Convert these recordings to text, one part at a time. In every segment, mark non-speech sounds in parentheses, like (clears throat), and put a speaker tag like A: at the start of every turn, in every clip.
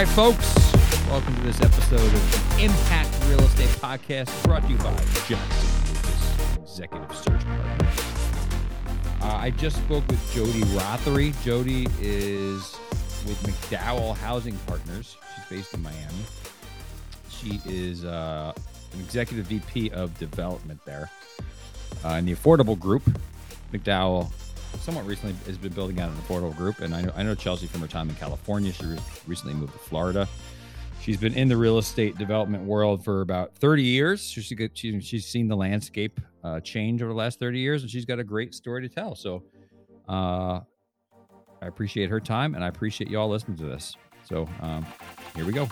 A: right, folks. Welcome to this episode of the Impact Real Estate Podcast brought to you by Jackson Lucas Executive Search Partners. Uh, I just spoke with Jodi Rothery. Jodi is with McDowell Housing Partners. She's based in Miami. She is uh, an executive VP of development there uh, in the affordable group. McDowell somewhat recently has been building out an affordable group, and I know I know Chelsea from her time in California. She re- recently moved to Florida. She's been in the real estate development world for about 30 years. She's she's, seen the landscape uh, change over the last 30 years, and she's got a great story to tell. So, uh, I appreciate her time, and I appreciate you all listening to this. So, um, here we go.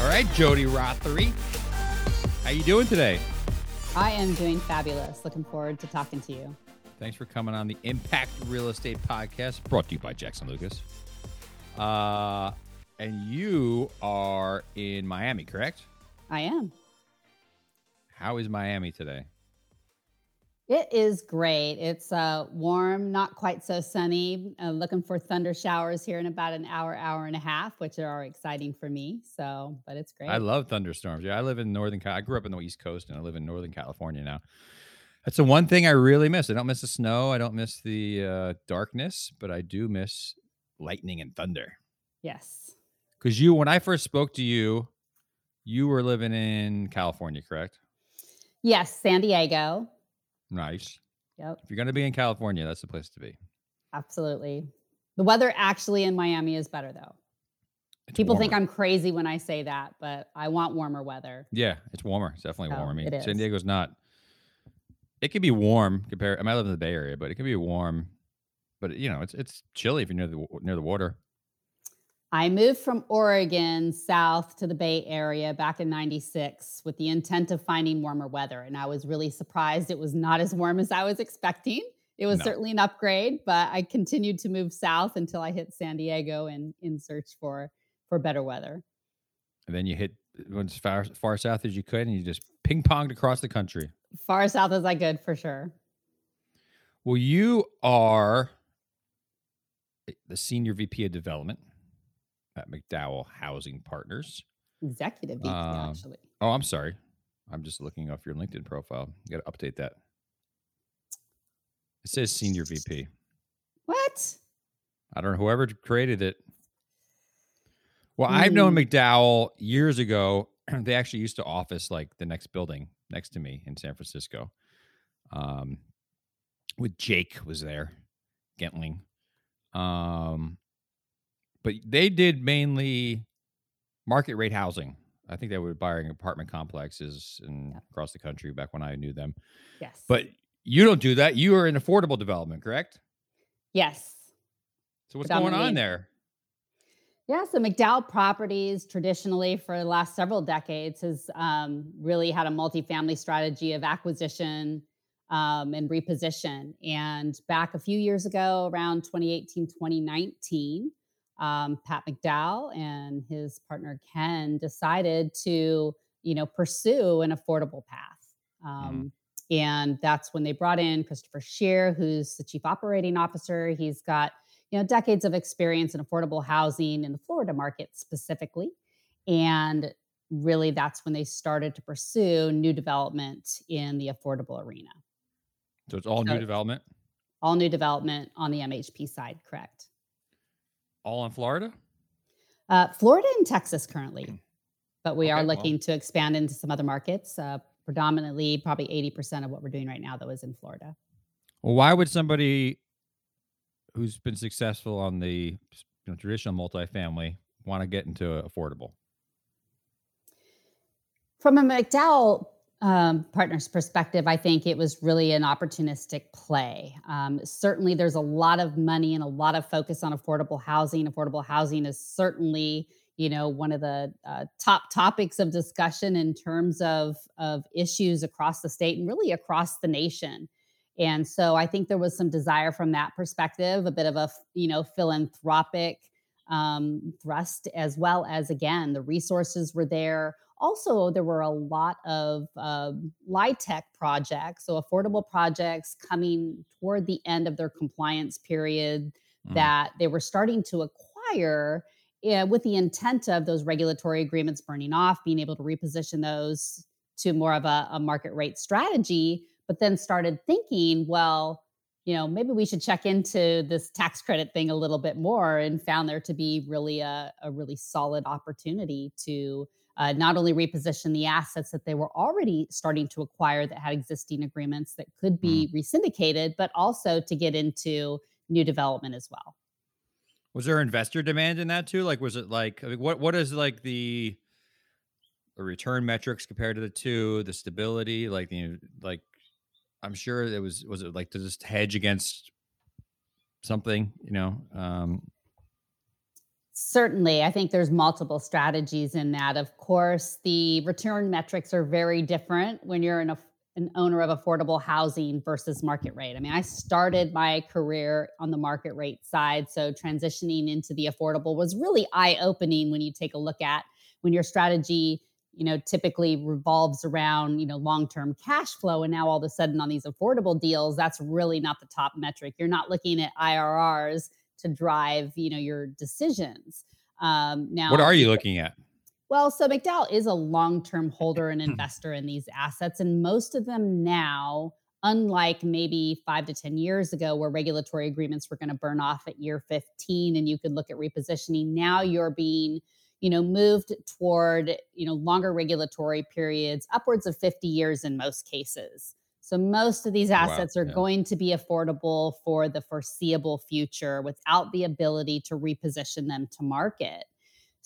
A: All right, Jodi Rothery, how you doing today?
B: I am doing fabulous. Looking forward to talking to you.
A: Thanks for coming on the Impact Real Estate Podcast, brought to you by Jackson Lucas. Uh, and you are in Miami, correct?
B: I am.
A: How is Miami today?
B: It is great. It's uh, warm, not quite so sunny. Uh, looking for thunder showers here in about an hour, hour and a half, which are exciting for me. So, but it's great.
A: I love thunderstorms. Yeah, I live in Northern. I grew up in the East Coast, and I live in Northern California now. That's the one thing I really miss. I don't miss the snow. I don't miss the uh, darkness, but I do miss lightning and thunder.
B: Yes.
A: Because you, when I first spoke to you, you were living in California, correct?
B: Yes, San Diego.
A: Nice.
B: Yep.
A: If you're going to be in California, that's the place to be.
B: Absolutely. The weather actually in Miami is better though.
A: It's
B: People
A: warmer.
B: think I'm crazy when I say that, but I want warmer weather.
A: Yeah, it's warmer. It's definitely
B: Oh,
A: warmer. I mean, San. Diego's not. It can be warm compared. I mean, I live in the Bay Area, but it can be warm. But you know, it's it's chilly if you're near the near the water.
B: I moved from Oregon south to the Bay Area back in 96 with the intent of finding warmer weather. And I was really surprised it was not as warm as I was expecting. It was
A: No.
B: certainly an upgrade, but I continued to move south until I hit San Diego and in search for for better weather.
A: And then you hit went as far far south as you could, and you just ping ponged across the country.
B: Far south as I could for sure.
A: Well, you are eh, the senior VP of development at McDowell Housing Partners.
B: Executive VP,
A: Um,
B: actually.
A: Oh, I'm sorry. I'm just looking off your LinkedIn profile. You got to update that. It says senior VP.
B: What?
A: I don't know whoever created it. Well, I've known
B: Hmm.
A: McDowell years ago. (clears throat) they actually used to office like the next building next to me in San Francisco. Um, with Jake was there, Gentling. Um, but they did mainly market rate housing. I think they were buying apartment complexes and
B: Yeah.
A: across the country back when I knew them.
B: Yes.
A: But you don't do that. You are in affordable development, correct?
B: yes.
A: So what's going on there?
B: Yeah, so McDowell Properties traditionally for the last several decades has um, really had a multifamily strategy of acquisition um, and reposition. And back a few years ago, around 2018, 2019, um, Pat McDowell and his partner Ken decided to, you know, pursue an affordable path. Um, And that's when they brought in Christopher Shear, who's the chief operating officer. He's got you know decades of experience in affordable housing in the Florida market specifically. And really that's when they started to pursue new development in the affordable arena.
A: So it's all new
B: So-
A: development,
B: all new development on the MHP side correct
A: all in Florida.
B: uh, Florida and Texas currently but we are
A: Okay, well-
B: looking to expand into some other markets uh, predominantly probably 80% of what we're doing right now though is in Florida
A: Well, why would somebody who's been successful on the you know, traditional multifamily want to get into affordable?
B: From a McDowell um, partners perspective, I think it was really an opportunistic play. Um, certainly, there's a lot of money and a lot of focus on affordable housing. Affordable housing is certainly, you know, one of the uh, top topics of discussion in terms of of issues across the state and really across the nation. And so, I think there was some desire from that perspective, a bit of a you know philanthropic um, thrust, as well as again the resources were there also there were a lot of um, LIHTC projects so affordable projects coming toward the end of their compliance period mm. that they were starting to acquire uh, with the intent of those regulatory agreements burning off, being able to reposition those to more of a, a market rate strategy, but then started thinking, well, you know, maybe we should check into this tax credit thing a little bit more and found there to be really a, a really solid opportunity to uh, not only reposition the assets that they were already starting to acquire that had existing agreements that could be mm. resyndicated, but also to get into new development as well.
A: Was there investor demand in that too? Like, was it like I mean, what what is like the the return metrics compared to the two, the stability, like the like I'm sure it was was it like to just hedge against something, you know? Um
B: Certainly, I think there's multiple strategies in that. Of course, the return metrics are very different when you're in a, an owner of affordable housing versus market rate. I mean, I started my career on the market rate side, so transitioning into the affordable was really eye opening when you take a look at when your strategy you know typically revolves around you know long-term cash flow and now all of a sudden on these affordable deals that's really not the top metric. You're not looking at irrs to drive you know your decisions. Um now
A: what are you looking at?
B: Well so mcdowell is a long-term holder and investor in these assets and most of them now unlike maybe five to ten years ago where regulatory agreements were going to burn off at year 15 and you could look at repositioning now you're being you know moved toward you know longer regulatory periods upwards of 50 years in most cases so most of these assets wow, are yeah. going to be affordable for the foreseeable future without the ability to reposition them to market.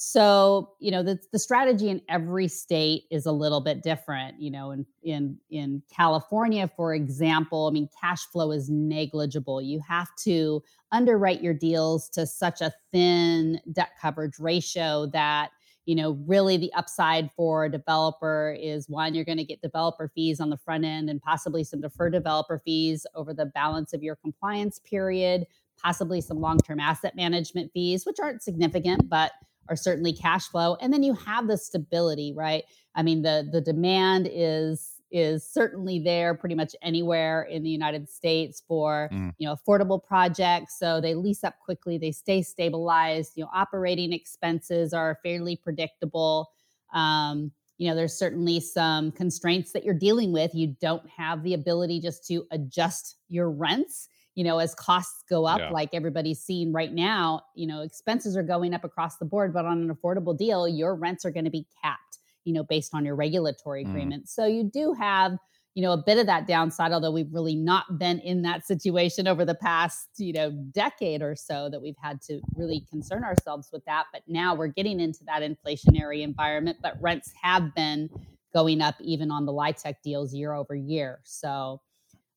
B: So, you know, the, the strategy in every state is a little bit different. You know, in in in California, for example, I mean, cash flow is negligible. You have to underwrite your deals to such a thin debt coverage ratio that you know, really the upside for a developer is one, you're going to get developer fees on the front end and possibly some deferred developer fees over the balance of your compliance period, possibly some long term asset management fees, which aren't significant, but are certainly cash flow. And then you have the stability, right? I mean, the the demand is is certainly there pretty much anywhere in the United States for mm. you know affordable projects. So they lease up quickly, they stay stabilized. You know, operating expenses are fairly predictable. Um, you know, there's certainly some constraints that you're dealing with. You don't have the ability just to adjust your rents. You know, as costs go up, yeah. like everybody's seeing right now, you know, expenses are going up across the board, but on an affordable deal, your rents are going to be capped you know, based on your regulatory mm. agreement. Mm. So you do have, you know, a bit of that downside, although we've really not been in that situation over the past, you know, decade or so that we've had to really concern ourselves with that. But now we're getting into that inflationary environment, but rents have been going up even on the LIHTC deals year over year. So,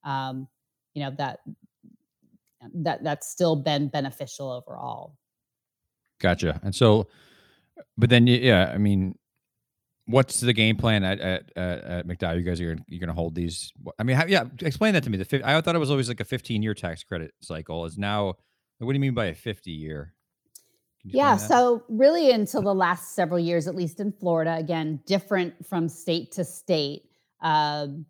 B: um, you know, that that that's still been beneficial overall.
A: Gotcha. And so, but then, yeah, I mean, what's the game plan at at, at McDowell? You guys are you're going to hold these. I mean, how, yeah, explain that to me. The I thought it was always like a 15 year tax credit cycle. Is now what do you mean by a 50 year?
B: Yeah, so really until the last several years, at least in Florida, again, different from state to state, um,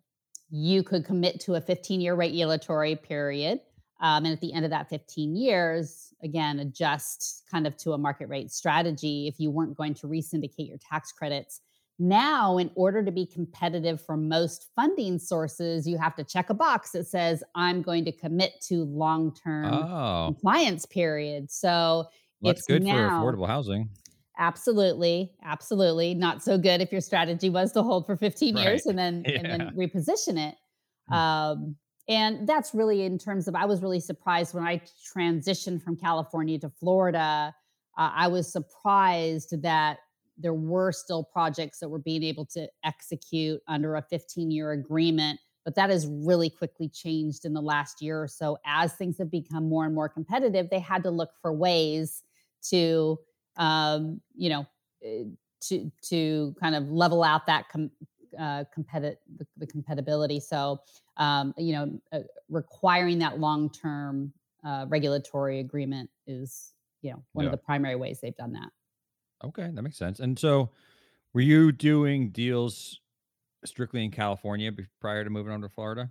B: you could commit to a 15 year regulatory period. Um, and at the end of that 15 years, again, adjust kind of to a market rate strategy if you weren't going to resyndicate your tax credits now, in order to be competitive for most funding sources, you have to check a box that says, I'm going to commit to long term oh. compliance period. So
A: well, that's good now, for affordable housing.
B: Absolutely. Absolutely. Not so good if your strategy was to hold for 15 right. years and then yeah. (laughs) and then reposition it. Hmm. Um, and that's really in terms of I was really surprised when I transitioned from California to Florida. Uh, I was surprised that there were still projects that were being able to execute under a 15 year agreement but that has really quickly changed in the last year or so as things have become more and more competitive they had to look for ways to um, you know eh, to to kind of level out that com- uh, competi- the, the, compatibility so um, you know uh, requiring that long term uh, regulatory agreement is you know one yeah. of the primary ways they've done that
A: Okay, that makes sense. And so, were you doing deals strictly in California prior to moving on to Florida?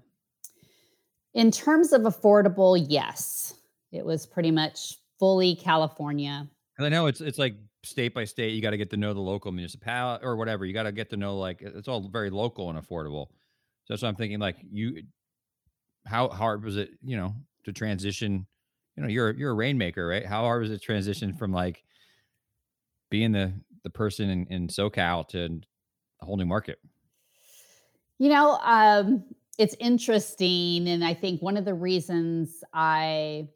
B: In terms of affordable, yes. It was pretty much fully California.
A: And I know it's it's like state by state. You got to get to know the local municipality or whatever. You got to get to know like it's all very local and affordable. So that's what I'm thinking. Like you, how hard was it? You know, to transition. You know, you're you're a rainmaker, right? How hard was it transition from like being the the person in, in SoCal to a whole new market?
B: You know, um, it's interesting, and I think one of the reasons I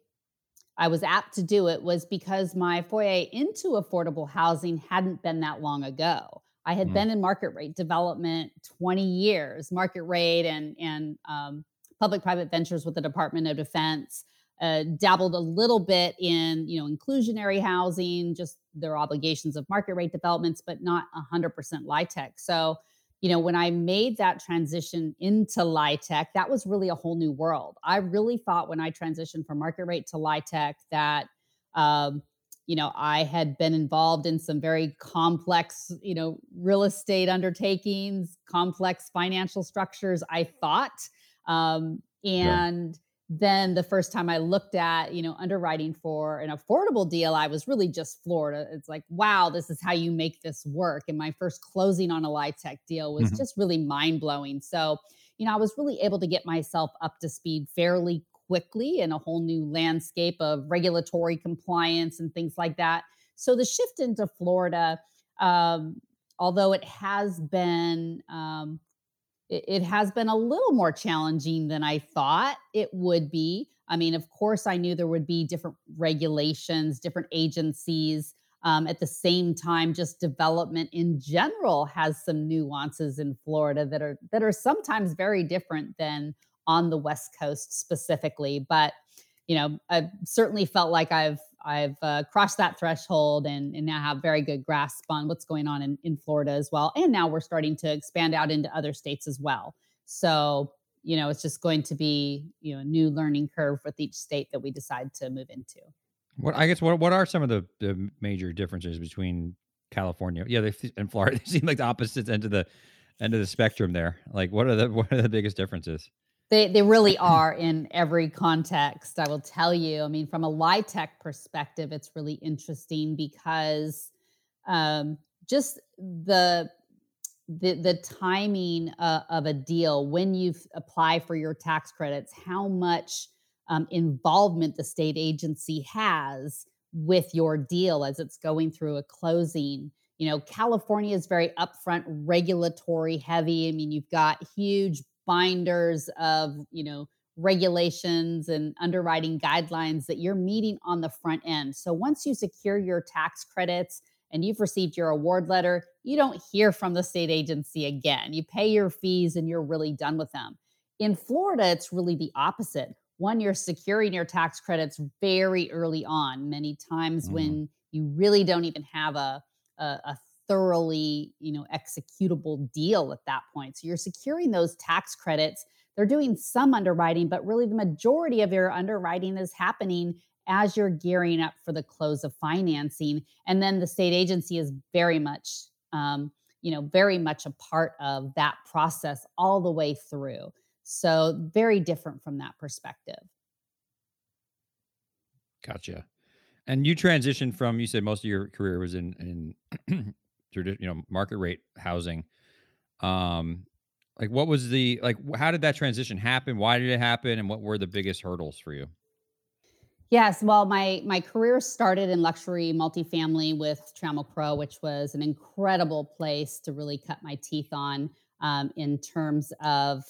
B: I was apt to do it was because my foray into affordable housing hadn't been that long ago. I had mm. been in market rate development 20 years, market rate and and um, public private ventures with the Department of Defense. Uh, dabbled a little bit in you know inclusionary housing, just their obligations of market rate developments, but not 100% LIHTC. So you know, when I made that transition into LIHTC, that was really a whole new world. I really thought when I transitioned from market rate to LIHTC that, um, you know, I had been involved in some very complex, you know, real estate undertakings, complex financial structures. I thought, um, and then the first time I looked at, you know, underwriting for an affordable deal, I was really just floored. Uh, it's like, wow, this is how you make this work. And my first closing on a LIHTC deal was mm-hmm. just really mind blowing. So, you know, I was really able to get myself up to speed fairly quickly in a whole new landscape of regulatory compliance and things like that. So the shift into Florida, um, although it has been um, it, has been a little more challenging than I thought it would be. I mean, of course, I knew there would be different regulations, different agencies. Um, at the same time, just development in general has some nuances in Florida that are that are sometimes very different than on the West Coast specifically. But you know, I certainly felt like I've I've uh, crossed that threshold and, and now have very good grasp on what's going on in, in Florida as well. And now we're starting to expand out into other states as well. So, you know, it's just going to be, you know, a new learning curve with each state that we decide to move into.
A: What I guess what what are some of the, the major differences between California? Yeah, they and Florida (laughs) they seem like the opposite end of the end of the spectrum there. Like what are the what are the biggest differences?
B: They they really are in every context. I will tell you. I mean, from a LIHTC perspective, it's really interesting because um, just the the the timing uh, of a deal when you apply for your tax credits, how much um, involvement the state agency has with your deal as it's going through a closing. You know, California is very upfront, regulatory heavy. I mean, you've got huge binders of you know regulations and underwriting guidelines that you're meeting on the front end. So once you secure your tax credits and you've received your award letter, you don't hear from the state agency again. You pay your fees and you're really done with them. In Florida, it's really the opposite. One, you're securing your tax credits very early on, many times mm. when you really don't even have a, a, a thoroughly, you know, executable deal at that point. So you're securing those tax credits. They're doing some underwriting, but really the majority of your underwriting is happening as you're gearing up for the close of financing. And then the state agency is very much, um, you know, very much a part of that process all the way through. So very different from that perspective.
A: Gotcha. And you transitioned from you said most of your career was in in you know market rate housing um like what was the like how did that transition happen? Why did it happen? And what were the biggest hurdles for you?
B: Yes well my my career started in luxury multifamily with trammell crow which was an incredible place to really cut my teeth on um, in terms of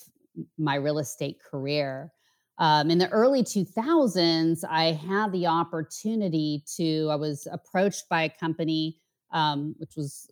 B: my real estate career. Um, in the early 2000s i had the opportunity to i was approached by a company um, which was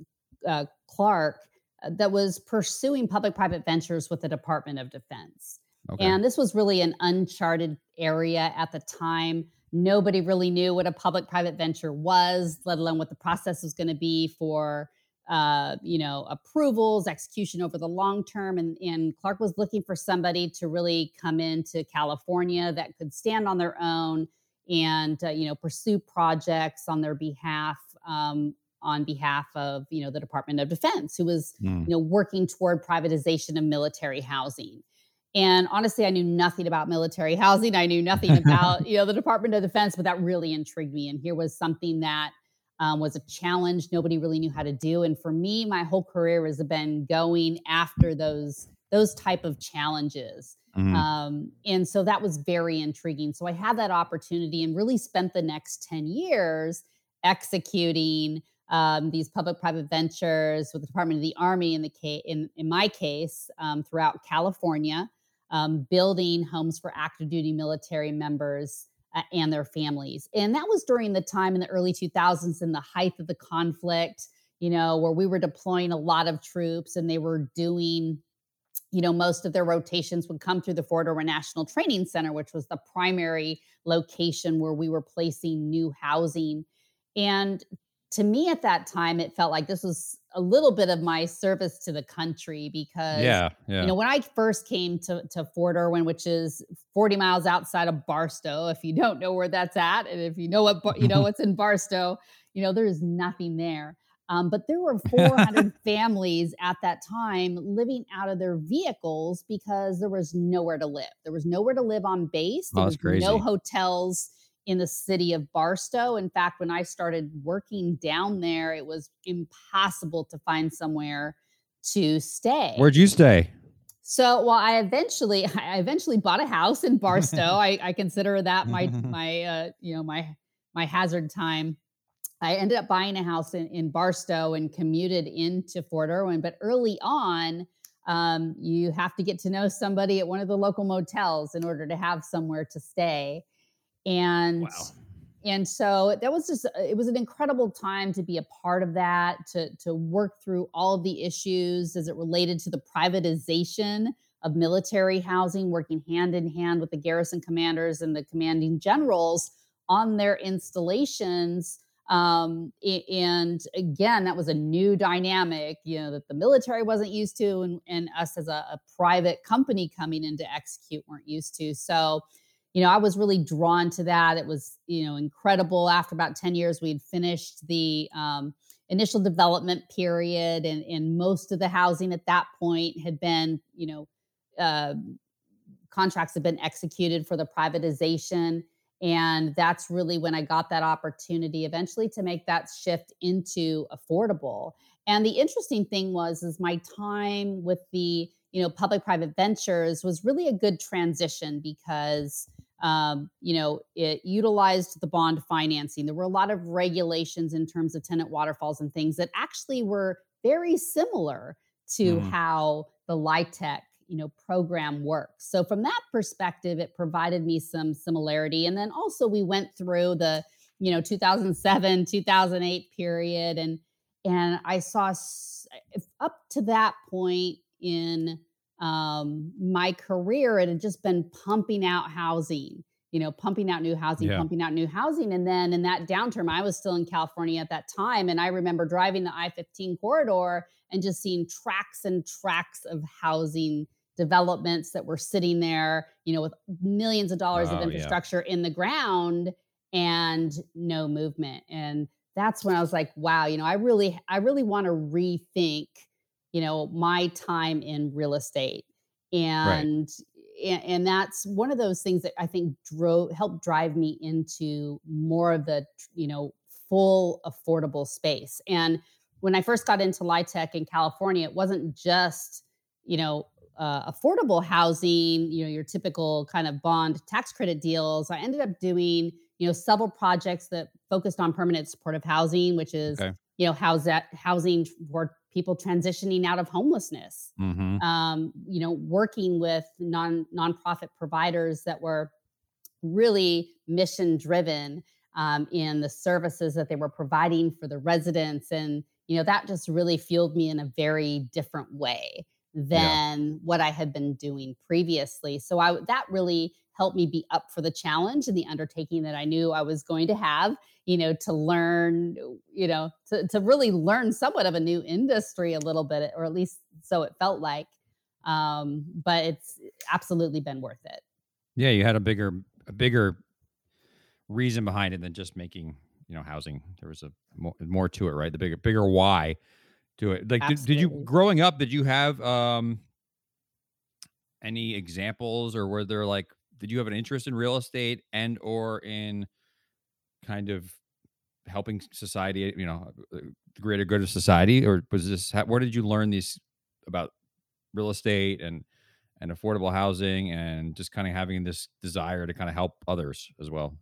B: uh, Clark, uh, that was pursuing public private ventures with the Department of Defense. Okay. And this was really an uncharted area at the time. Nobody really knew what a public private venture was, let alone what the process was going to be for uh, you know, approvals, execution over the long term. And, and Clark was looking for somebody to really come into California that could stand on their own and, uh, you know, pursue projects on their behalf um, on behalf of you know the Department of Defense, who was mm. you know working toward privatization of military housing. And honestly, I knew nothing about military (laughs) housing. I knew nothing about, (laughs) you know, the Department of Defense, but that really intrigued me. And here was something that um, was a challenge nobody really knew how to do. And for me, my whole career has been going after those those type of challenges. Mm-hmm. Um, and so that was very intriguing. So I had that opportunity and really spent the next 10 years executing um, these public-private ventures with the Department of the Army in the case, in, in my case, um, throughout California, um, building homes for active duty military members uh, and their families. And that was during the time in the early 2000s, in the height of the conflict, you know, where we were deploying a lot of troops and they were doing you know, most of their rotations would come through the Fort Irwin National Training Center, which was the primary location where we were placing new housing. And to me at that time, it felt like this was a little bit of my service to the country because,
A: yeah, yeah.
B: you know, when I first came to, to Fort Irwin, which is 40 miles outside of Barstow, if you don't know where that's at, and if you know what, you know, (laughs) what's in Barstow, you know, there's nothing there. Um, but there were 400 (laughs) families at that time living out of their vehicles because there was nowhere to live. There was nowhere to live on base. There
A: oh,
B: was
A: crazy.
B: no hotels in the city of Barstow. In fact, when I started working down there, it was impossible to find somewhere to stay.
A: Where'd you stay?
B: So, well, I eventually, (laughs) I eventually bought a house in Barstow. (laughs) I, I consider that my, (laughs) my, uh, you know, my, my hazard time. I ended up buying a house in, in Barstow and commuted into Fort Irwin. But early on, um, you have to get to know somebody at one of the local motels in order to have somewhere to stay and wow. and so that was just it was an incredible time to be a part of that to to work through all of the issues as it related to the privatization of military housing working hand in hand with the garrison commanders and the commanding generals on their installations um, and again that was a new dynamic you know that the military wasn't used to and, and us as a, a private company coming in to execute weren't used to so you know, I was really drawn to that. It was, you know, incredible. After about 10 years, we'd finished the um, initial development period, and, and most of the housing at that point had been, you know, uh, contracts had been executed for the privatization. And that's really when I got that opportunity eventually to make that shift into affordable. And the interesting thing was, is my time with the, you know, public private ventures was really a good transition because um, you know, it utilized the bond financing. There were a lot of regulations in terms of tenant waterfalls and things that actually were very similar to mm. how the LIHTC, you know, program works. So from that perspective, it provided me some similarity. And then also we went through the, you know, 2007, 2008 period and and I saw up to that point in um, my career, it had just been pumping out housing, you know, pumping out new housing, yeah. pumping out new housing. And then in that downturn, I was still in California at that time. And I remember driving the I 15 corridor and just seeing tracks and tracks of housing developments that were sitting there, you know, with millions of dollars oh, of infrastructure yeah. in the ground and no movement. And that's when I was like, wow, you know, I really, I really want to rethink you know my time in real estate and right. and, and that's one of those things that i think drove helped drive me into more of the you know full affordable space and when i first got into LIHTC in california it wasn't just you know uh, affordable housing you know your typical kind of bond tax credit deals i ended up doing you know several projects that focused on permanent supportive housing which is okay. you know house that housing for people transitioning out of homelessness. Mm-hmm. Um, you know, working with non nonprofit providers that were really mission driven um, in the services that they were providing for the residents, and you know that just really fueled me in a very different way than yeah. what I had been doing previously. So I that really helped me be up for the challenge and the undertaking that I knew I was going to have, you know, to learn, you know, to, to really learn somewhat of a new industry a little bit, or at least so it felt like. Um, but it's absolutely been worth it.
A: Yeah, you had a bigger, a bigger reason behind it than just making, you know, housing. There was a more, more to it, right? The bigger, bigger why to it. Like, did, did you growing up? Did you have um any examples or were there like did you have an interest in real estate and or in kind of helping society, you know, uh, the greater good of society, or was this where did you learn these about real estate and and affordable housing and just kind of having this desire to kind of help others as well?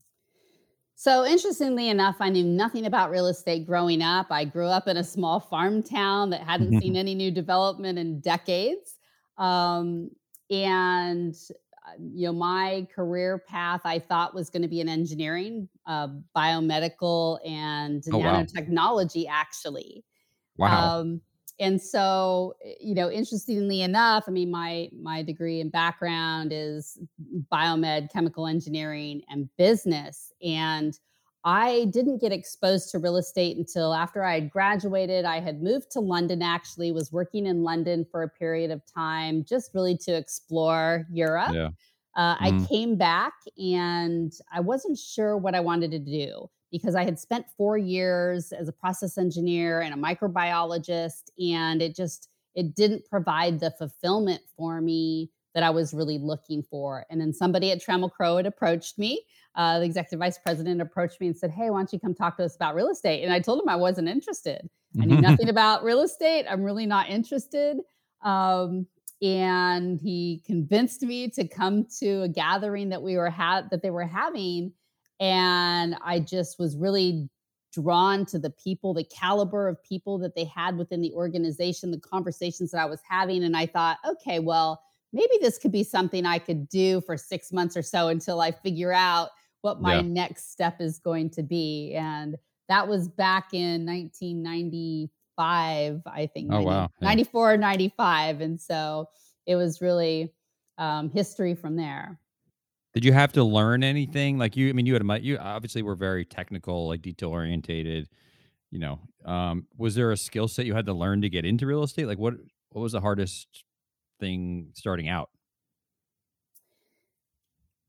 B: So, interestingly enough, I knew nothing about real estate growing up. I grew up in a small farm town that hadn't seen (laughs) any new development in decades. Um, and you know, my career path I thought was going to be in engineering, uh, biomedical, and
A: Oh wow,
B: nanotechnology, actually.
A: wow,
B: Um, and so, eh, you know, interestingly enough, I mean, my my degree and background is biomed, chemical engineering, and business. And I didn't get exposed to real estate until after I had graduated. I had moved to London, actually, was working in London for a period of time, just really to explore Europe.
A: yeah,
B: Uh, I
A: mhm,
B: came back and I wasn't sure what I wanted to do because I had spent four years as a process engineer and a microbiologist, and it just it didn't provide the fulfillment for me that I was really looking for. And then somebody at Trammell Crow had approached me. Uh, the executive vice president approached me and said, "Hey, why don't you come talk to us about real estate?" And I told him I wasn't interested. I knew (laughs) nothing about real estate. I'm really not interested. Um, and he convinced me to come to a gathering that we were had that they were having and i just was really drawn to the people the caliber of people that they had within the organization the conversations that i was having and i thought okay well maybe this could be something i could do for 6 months or so until i figure out what my
A: yeah.
B: next step is going to be and that was back in 1995 i think
A: Oh
B: 90
A: wow, yeah.
B: 94 95 and so it was really um, history from there.
A: Did you have to learn anything? Like you, I mean, you had you obviously were very technical, like detail orientated. You know, um, was there a skill set you had to learn to get into real estate? Like what what was the hardest thing starting out?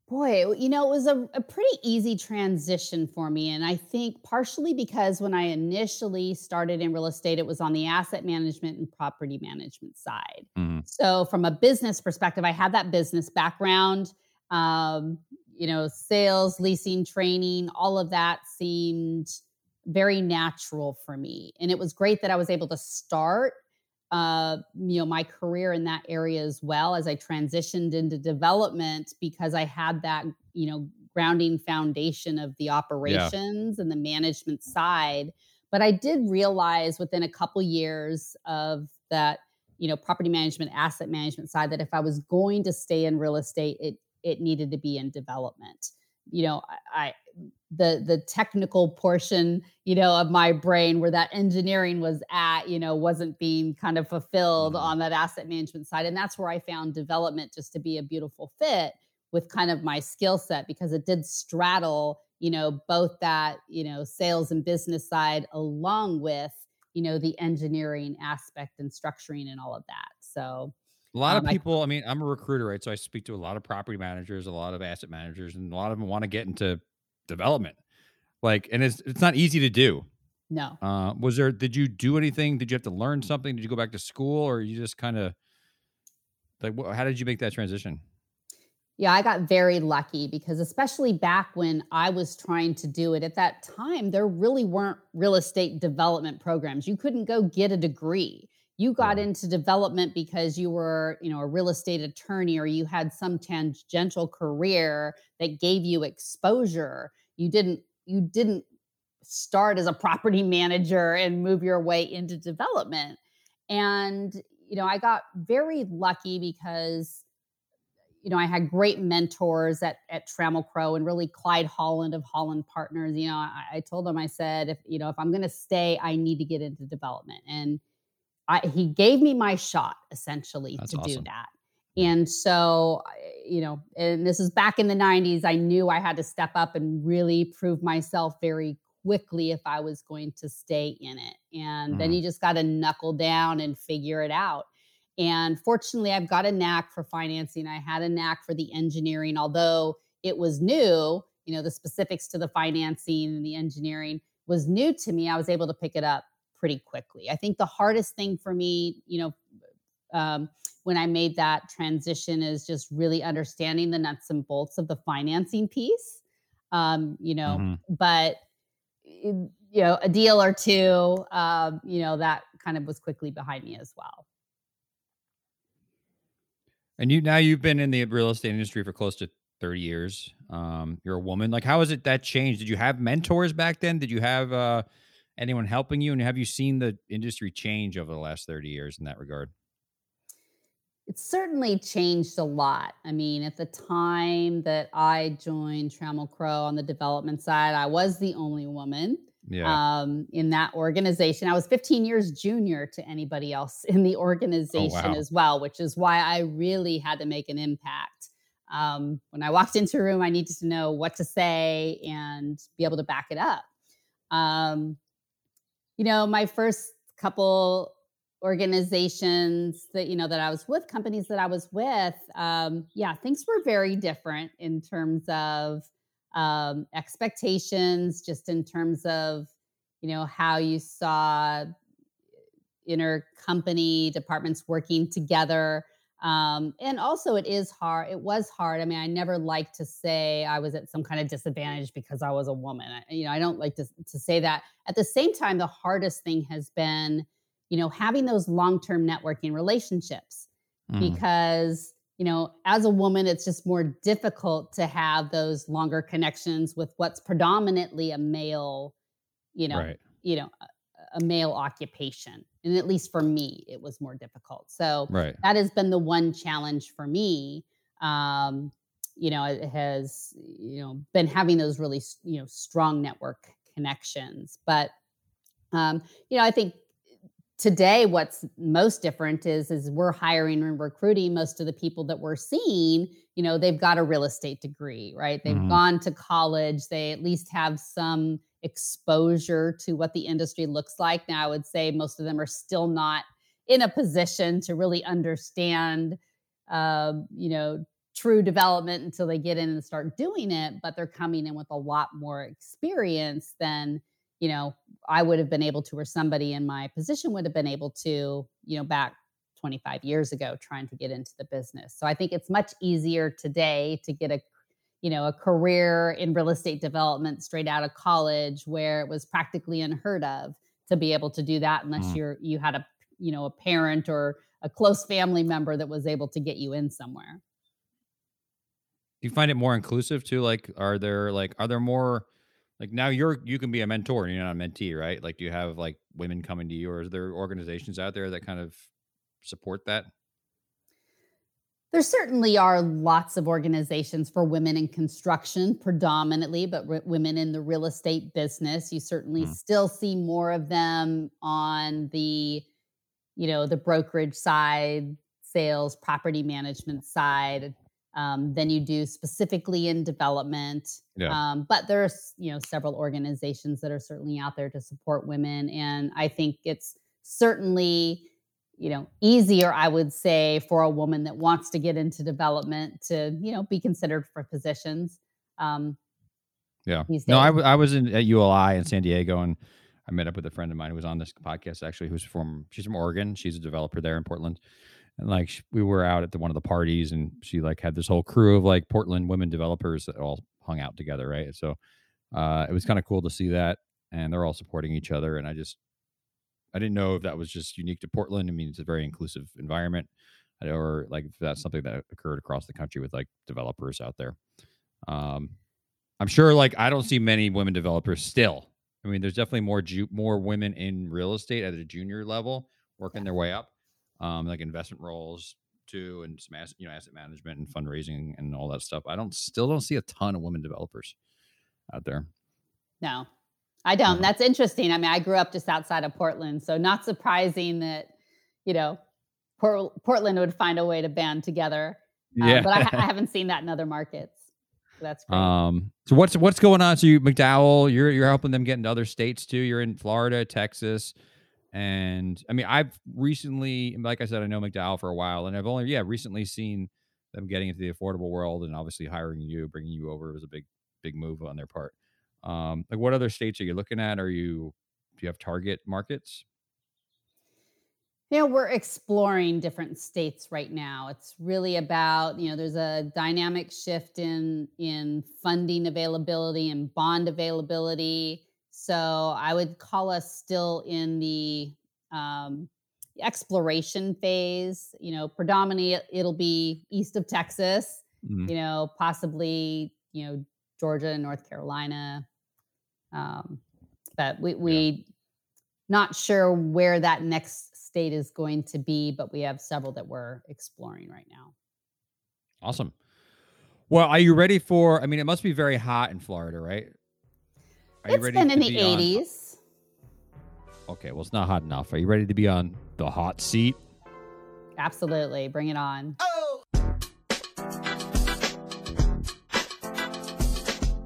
B: Boy, you know, it was a, a pretty easy transition for me. And I think partially because when I initially started in real estate, it was on the asset management and property management side.
A: Mhm.
B: So, from a business perspective, I had that business background. Um, you know, sales, leasing, training, all of that seemed very natural for me. And it was great that I was able to start uh, you know, my career in that area as well as I transitioned into development because I had that, you know, grounding foundation of the
A: Yeah,
B: operations and the management side. But I did realize within a couple years of that, you know, property management, asset management side that if I was going to stay in real estate, it it needed to be in development. You know, I, the the technical portion you know of my brain where that engineering was at you know wasn't being kind of fulfilled
A: mhm.
B: on that asset management side and that's where i found development just to be a beautiful fit with kind of my skill set because it did straddle you know both that you know sales and business side along with you know the engineering aspect and structuring and all of that so
A: A lot of
B: um, i
A: people. I mean, I'm a recruiter, right? So I speak to a lot of property managers, a lot of asset managers, and a lot of them want to get into development. Like, and it's it's not easy to do.
B: no
A: Uh, was there? Did you do anything? Did you have to learn something? Did you go back to school, or you just kind of like? wh- How did you make that transition?
B: Yeah, I got very lucky because especially back when I was trying to do it at that time, there really weren't real estate development programs. You couldn't go get a degree. You got
A: Yeah,
B: into development because you were, you know, a real estate attorney or you had some tangential career that gave you exposure. You didn't you didn't start as a property (laughs) manager and move your way into development. And you know, I got very lucky because you know, I had great mentors at at Trammell Crow and really Clyde Holland of Holland Partners. You know, I, I told him, I said, if you know, if I'm going to stay, I need to get into development, and I, he gave me my shot essentially
A: that's
B: to do that. And so, you know, and this is back in the 90s. I knew I had to step up and really prove myself very quickly if I was going to stay in it. And then
A: Mhm.
B: you just got to knuckle down and figure it out. And fortunately, I've got a knack for financing. I had a knack for the engineering, although it was new, you know, the specifics to the financing and the engineering was new to me. I was able to pick it up pretty quickly. I think the hardest thing for me, you know, um, when I made that transition is just really understanding the nuts and bolts of the financing piece. Um, you know, mm-hmm. but you know, a deal or two, um, you know, that kind of was quickly behind me as well.
A: And you now you've been in the real estate industry for close to 30 years. Um, you're a woman. Like, how has it that changed? Did you have mentors back then? Did you have uh, anyone helping you? And have you seen the industry change over the last 30 years in that regard?
B: It's certainly changed a lot. I mean, at the time that I joined Trammell Crow on the development side, I was the only woman yeah. um, in that organization. I was 15 years junior to anybody else in the organization oh, wow. as well, which is why I really had to make an impact. Um, when I walked into a room, I needed to know what to say and be able to back it up. Um, you know, my first couple organizations that you know that I was with, companies that I was with, um, yeah, things were very different in terms of um, expectations, just in terms of you know how you saw inner company departments working together. Um, and also, it is hard. It was hard. I mean, I never like to say I was at some kind of disadvantage because I was a woman. I, you know, I don't like to, to say that. At the same time, the hardest thing has been, you know, having those long term networking relationships mm. because, you know, as a woman, it's just more difficult to have those longer connections with what's predominantly a male, you know, right. you know, a male occupation and at least for me it was more difficult so
A: right.
B: that has been the one challenge for me um, you know it has you know been having those really you know strong network connections but um, you know i think today what's most different is is we're hiring and recruiting most of the people that we're seeing you know they've got a real estate degree right they've mm-hmm. gone to college they at least have some exposure to what the industry looks like. Now, I would say most of them are still not in a position to really understand, uh, you know, true development until they get in and start doing it. But they're coming in with a lot more experience than you know I would have been able to, or somebody in my position would have been able to, you know, back 25 years ago trying to get into the business. So I think it's much easier today to get a you know, a career in real estate development straight out of college where it was practically unheard of to be able to do that unless mm. you're you had a you know a parent or a close family member that was able to get you in somewhere.
A: Do you find it more inclusive too? Like are there like are there more like now you're you can be a mentor and you're not a mentee right? Like do you have like women coming to you or is there organizations out there that kind of support that
B: there certainly are lots of organizations for women in construction, predominantly, but r- women in the real estate business. You certainly mm. still see more of them on the, you know, the brokerage side, sales, property management side um, than you do specifically in development. Yeah. Um, but there's, you know, several organizations that are certainly out there to support women, and I think it's certainly you know easier i would say for a woman that wants to get into development to you know be considered for positions um
A: yeah. no I, w- I was in at uli in san diego and i met up with a friend of mine who was on this podcast actually who's from she's from oregon. She's a developer there in portland. And like we were out at the, one of the parties and she like had this whole crew of like portland women developers that all hung out together right? So uh it was kind of cool to see that and they're all supporting each other and i just I didn't know if that was just unique to Portland. I mean, it's a very inclusive environment, or like if that's something that occurred across the country with like developers out there. Um, I'm sure like I don't see many women developers still. I mean, there's definitely more ju- more women in real estate at a junior level working yeah. their way up, um, like investment roles too, and some asset, you know asset management and fundraising and all that stuff. I don't still don't see a ton of women developers out there.
B: No, I don't. That's interesting. I mean, I grew up just outside of Portland, so not surprising that you know Port- Portland would find a way to band together. Uh, yeah, but I, I, (laughs) haven't seen that in other markets. So that's great.
A: Um. So what's what's going on? So you McDowell, you're you're helping them get into other states too. You're in Florida, Texas, and I mean, I've recently, like I said, I know McDowell for a while, and I've only yeah recently seen them getting into the affordable world, and obviously hiring you, bringing you over was a big big move on their part. Um, like what other states are you looking at? Are you do you have target markets?
B: you know we're exploring different states right now it's really about you know there's a dynamic shift in in funding availability and bond availability so i would call us still in the um, exploration phase you know predominantly it'll be east of texas mm-hmm. you know possibly you know georgia and north carolina um, but we we yeah. not sure where that next state is going to be, but we have several that we're exploring right now.
A: Awesome. Well, are you ready for? I mean, it must be very hot in Florida, right?
B: Are it's been in the be 80s.
A: On... Okay, well, it's not hot enough. Are you ready to be on the hot seat?
B: Absolutely. Bring it on. Oh!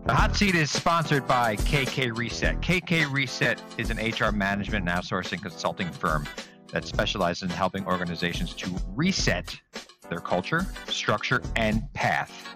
C: The hot seat is sponsored by KK Reset. KK Reset is an HR management and outsourcing consulting firm that specializes in helping organizations to reset their culture, structure, and path.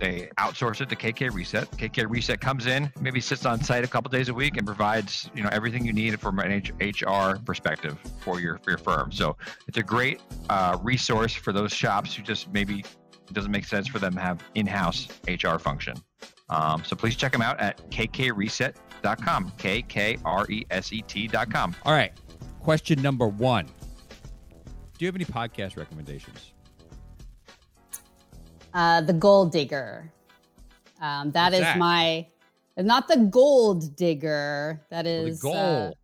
C: they outsource it to KK Reset. KK Reset comes in, maybe sits on site a couple days a week, and provides you know everything you need from an HR perspective for your for your firm. So it's a great uh, resource for those shops who just maybe it doesn't make sense for them to have in-house HR function. Um, so please check them out at kkreset.com. K K R E S E T.com.
A: All right. Question number one Do you have any podcast recommendations?
B: Uh, the Gold Digger. Um, that What's is that? my, not the Gold Digger. That is
A: well, the goal.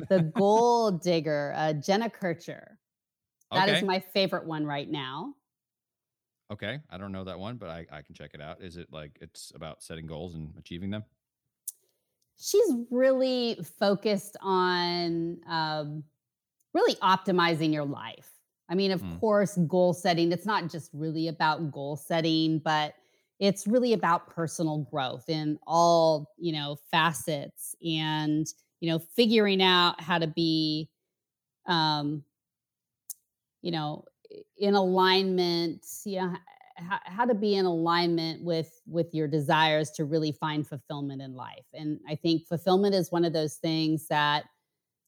B: Uh, the Goal Digger, uh, Jenna Kutcher. That okay. is my favorite one right now.
A: Okay, I don't know that one, but I, I can check it out. Is it like it's about setting goals and achieving them?
B: She's really focused on um, really optimizing your life. I mean, of mm. course, goal setting, it's not just really about goal setting, but it's really about personal growth in all, you know, facets and, you know, figuring out how to be um you know, in alignment, you know, how, how to be in alignment with with your desires to really find fulfillment in life. And I think fulfillment is one of those things that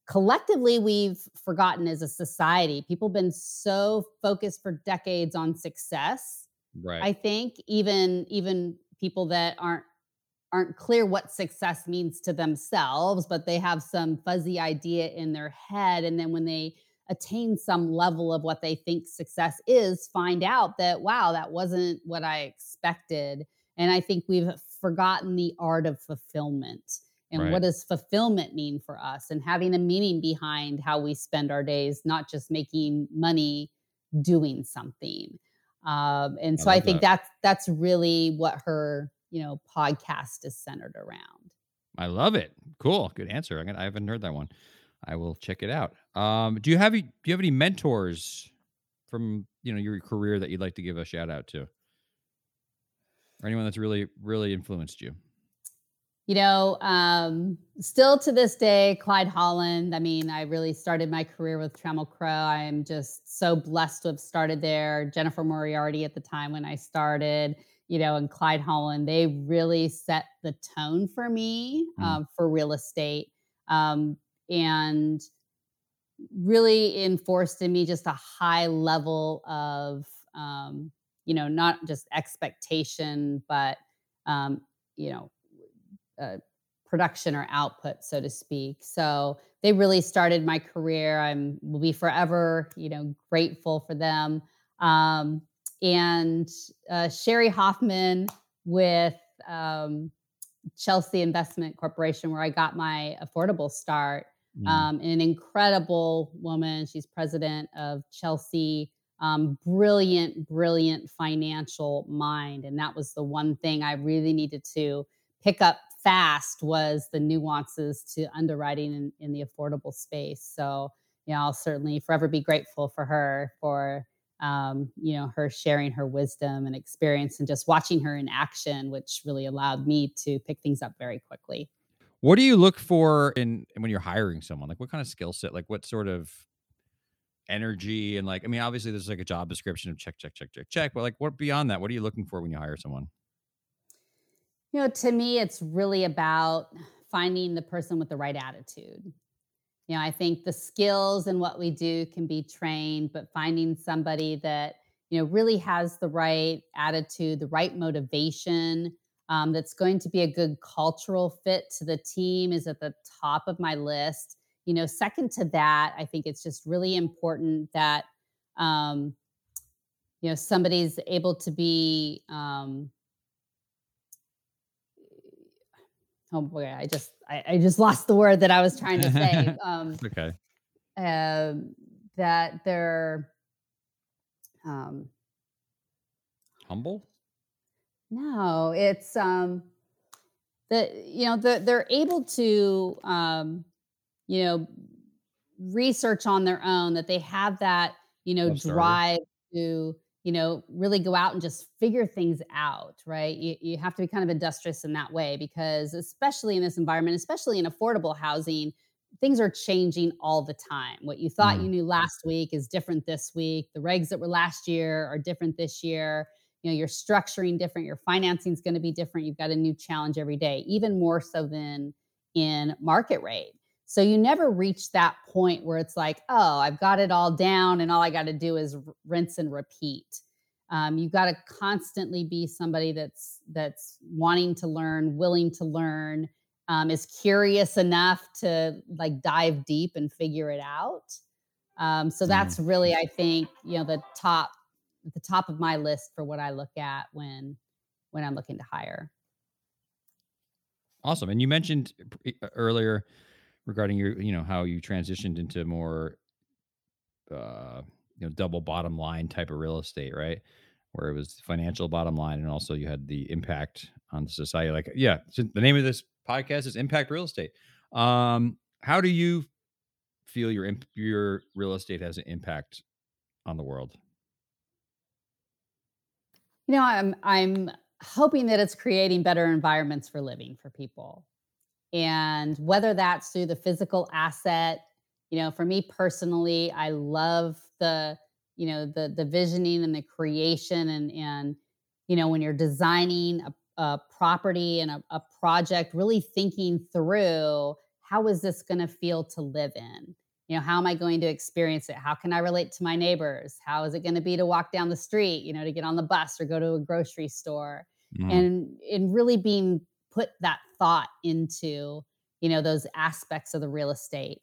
B: collectively we've forgotten as a society. People have been so focused for decades on success.
A: Right.
B: I think even even people that aren't aren't clear what success means to themselves, but they have some fuzzy idea in their head. And then when they attain some level of what they think success is, find out that, wow, that wasn't what I expected. And I think we've forgotten the art of fulfillment and right. what does fulfillment mean for us and having a meaning behind how we spend our days not just making money doing something. Um, and so i, I think that. that's that's really what her you know podcast is centered around.
A: I love it. Cool. Good answer. I, I haven't heard that one. I will check it out. Um, do you have do you have any mentors from you know your career that you'd like to give a shout out to? Or anyone that's really really influenced you
B: you know, um, still to this day, Clyde Holland. I mean, I really started my career with Trammell Crow. I am just so blessed to have started there. Jennifer Moriarty at the time when I started, you know, and Clyde Holland, they really set the tone for me mm. um, for real estate um, and really enforced in me just a high level of, um, you know, not just expectation, but, um, you know, uh, production or output, so to speak. So they really started my career. I'm will be forever, you know, grateful for them. Um, and uh, Cheri Hoffman with um, Chelsea Investment Corporation, where I got my affordable start. Mm. Um, an incredible woman. She's president of Chelsea. Um, brilliant, brilliant financial mind. And that was the one thing I really needed to pick up fast was the nuances to underwriting in, in the affordable space. So, you know, I'll certainly forever be grateful for her for um, you know, her sharing her wisdom and experience and just watching her in action, which really allowed me to pick things up very quickly.
A: What do you look for in when you're hiring someone? Like what kind of skill set? Like what sort of energy and like I mean, obviously there's like a job description of check, check, check, check, check. But like what beyond that, what are you looking for when you hire someone?
B: You know, to me, it's really about finding the person with the right attitude. You know, I think the skills and what we do can be trained, but finding somebody that, you know, really has the right attitude, the right motivation, um, that's going to be a good cultural fit to the team is at the top of my list. You know, second to that, I think it's just really important that, um, you know, somebody's able to be, um, oh boy, I just I, I, just (laughs) lost the word that I was trying to say. (laughs)
A: Um, okay.
B: Um, that they're um,
A: humble.
B: No, it's um, that you know the, they're able to um, you know research on their own. That they have that you know drive to you know, really go out and just figure things out, right? You, you have to be kind of industrious in that way because, especially in this environment, especially in affordable housing, things are changing all the time. What you thought mm. you knew last week is different this week. The regs that were last year are different this year. You know, you're structuring different, your financing is going to be different. You've got a new challenge every day, even more so than in market rate. So you never reach that point where it's like, oh, I've got it all down and all I got to do is rinse and repeat. Um, you've got to constantly be somebody that's that's wanting to learn, willing to learn, um, is curious enough to like dive deep and figure it out. Um, so mm. that's really, I think, you know, the top the top of my list for what I look at when when I'm looking to hire.
A: Awesome. And you mentioned earlier regarding your, you know, how you transitioned into more, uh, you know, double bottom line type of real estate, right? Where it was financial bottom line, and also you had the impact on society. Like, yeah, the name of this podcast is Impact Real Estate. Um, how do you feel your your real estate has an impact on the world?
B: You know, I'm I'm hoping that it's creating better environments for living for people. And whether that's through the physical asset, you know, for me personally, I love the, you know, the the visioning and the creation and and you know, when you're designing a, a property and a, a project, really thinking through how is this going to feel to live in? you know how am i going to experience it how can i relate to my neighbors how is it going to be to walk down the street you know to get on the bus or go to a grocery store mm. and in really being put that thought into you know those aspects of the real estate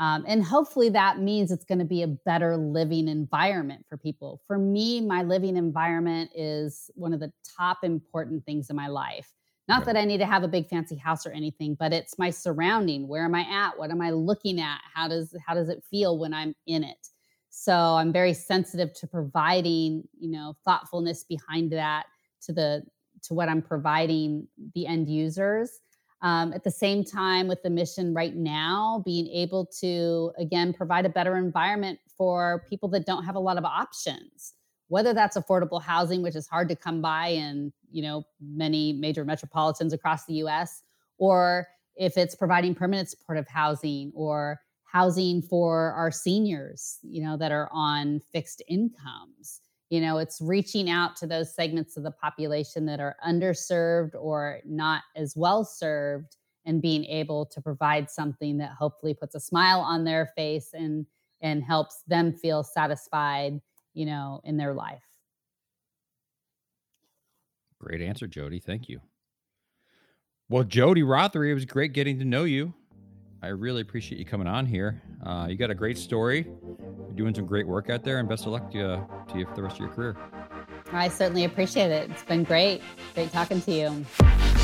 B: um, and hopefully that means it's going to be a better living environment for people. For me my living environment is one of the top important things in my life. Not that i need to have a big fancy house or anything but it's my surrounding. Where am i at? What am i looking at? How does how does it feel when i'm in it? So i'm very sensitive to providing you know thoughtfulness behind that to the to what I'm providing the end users. Um, at the same time, with the mission right now, being able to again provide a better environment for people that don't have a lot of options, whether that's affordable housing, which is hard to come by in you know many major metropolitans across the U.S., or if it's providing permanent supportive housing or housing for our seniors, you know, that are on fixed incomes you know it's reaching out to those segments of the population that are underserved or not as well served and being able to provide something that hopefully puts a smile on their face and and helps them feel satisfied you know in their life.
A: Great answer Jodi. Thank you. Well Jodi Rothery it was great getting to know you I really appreciate you coming on here. Uh, you got a great story. You're doing some great work out there, and best of luck to you, to you for the rest of your career.
B: I certainly appreciate it. It's been great. Great talking to you.